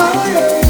all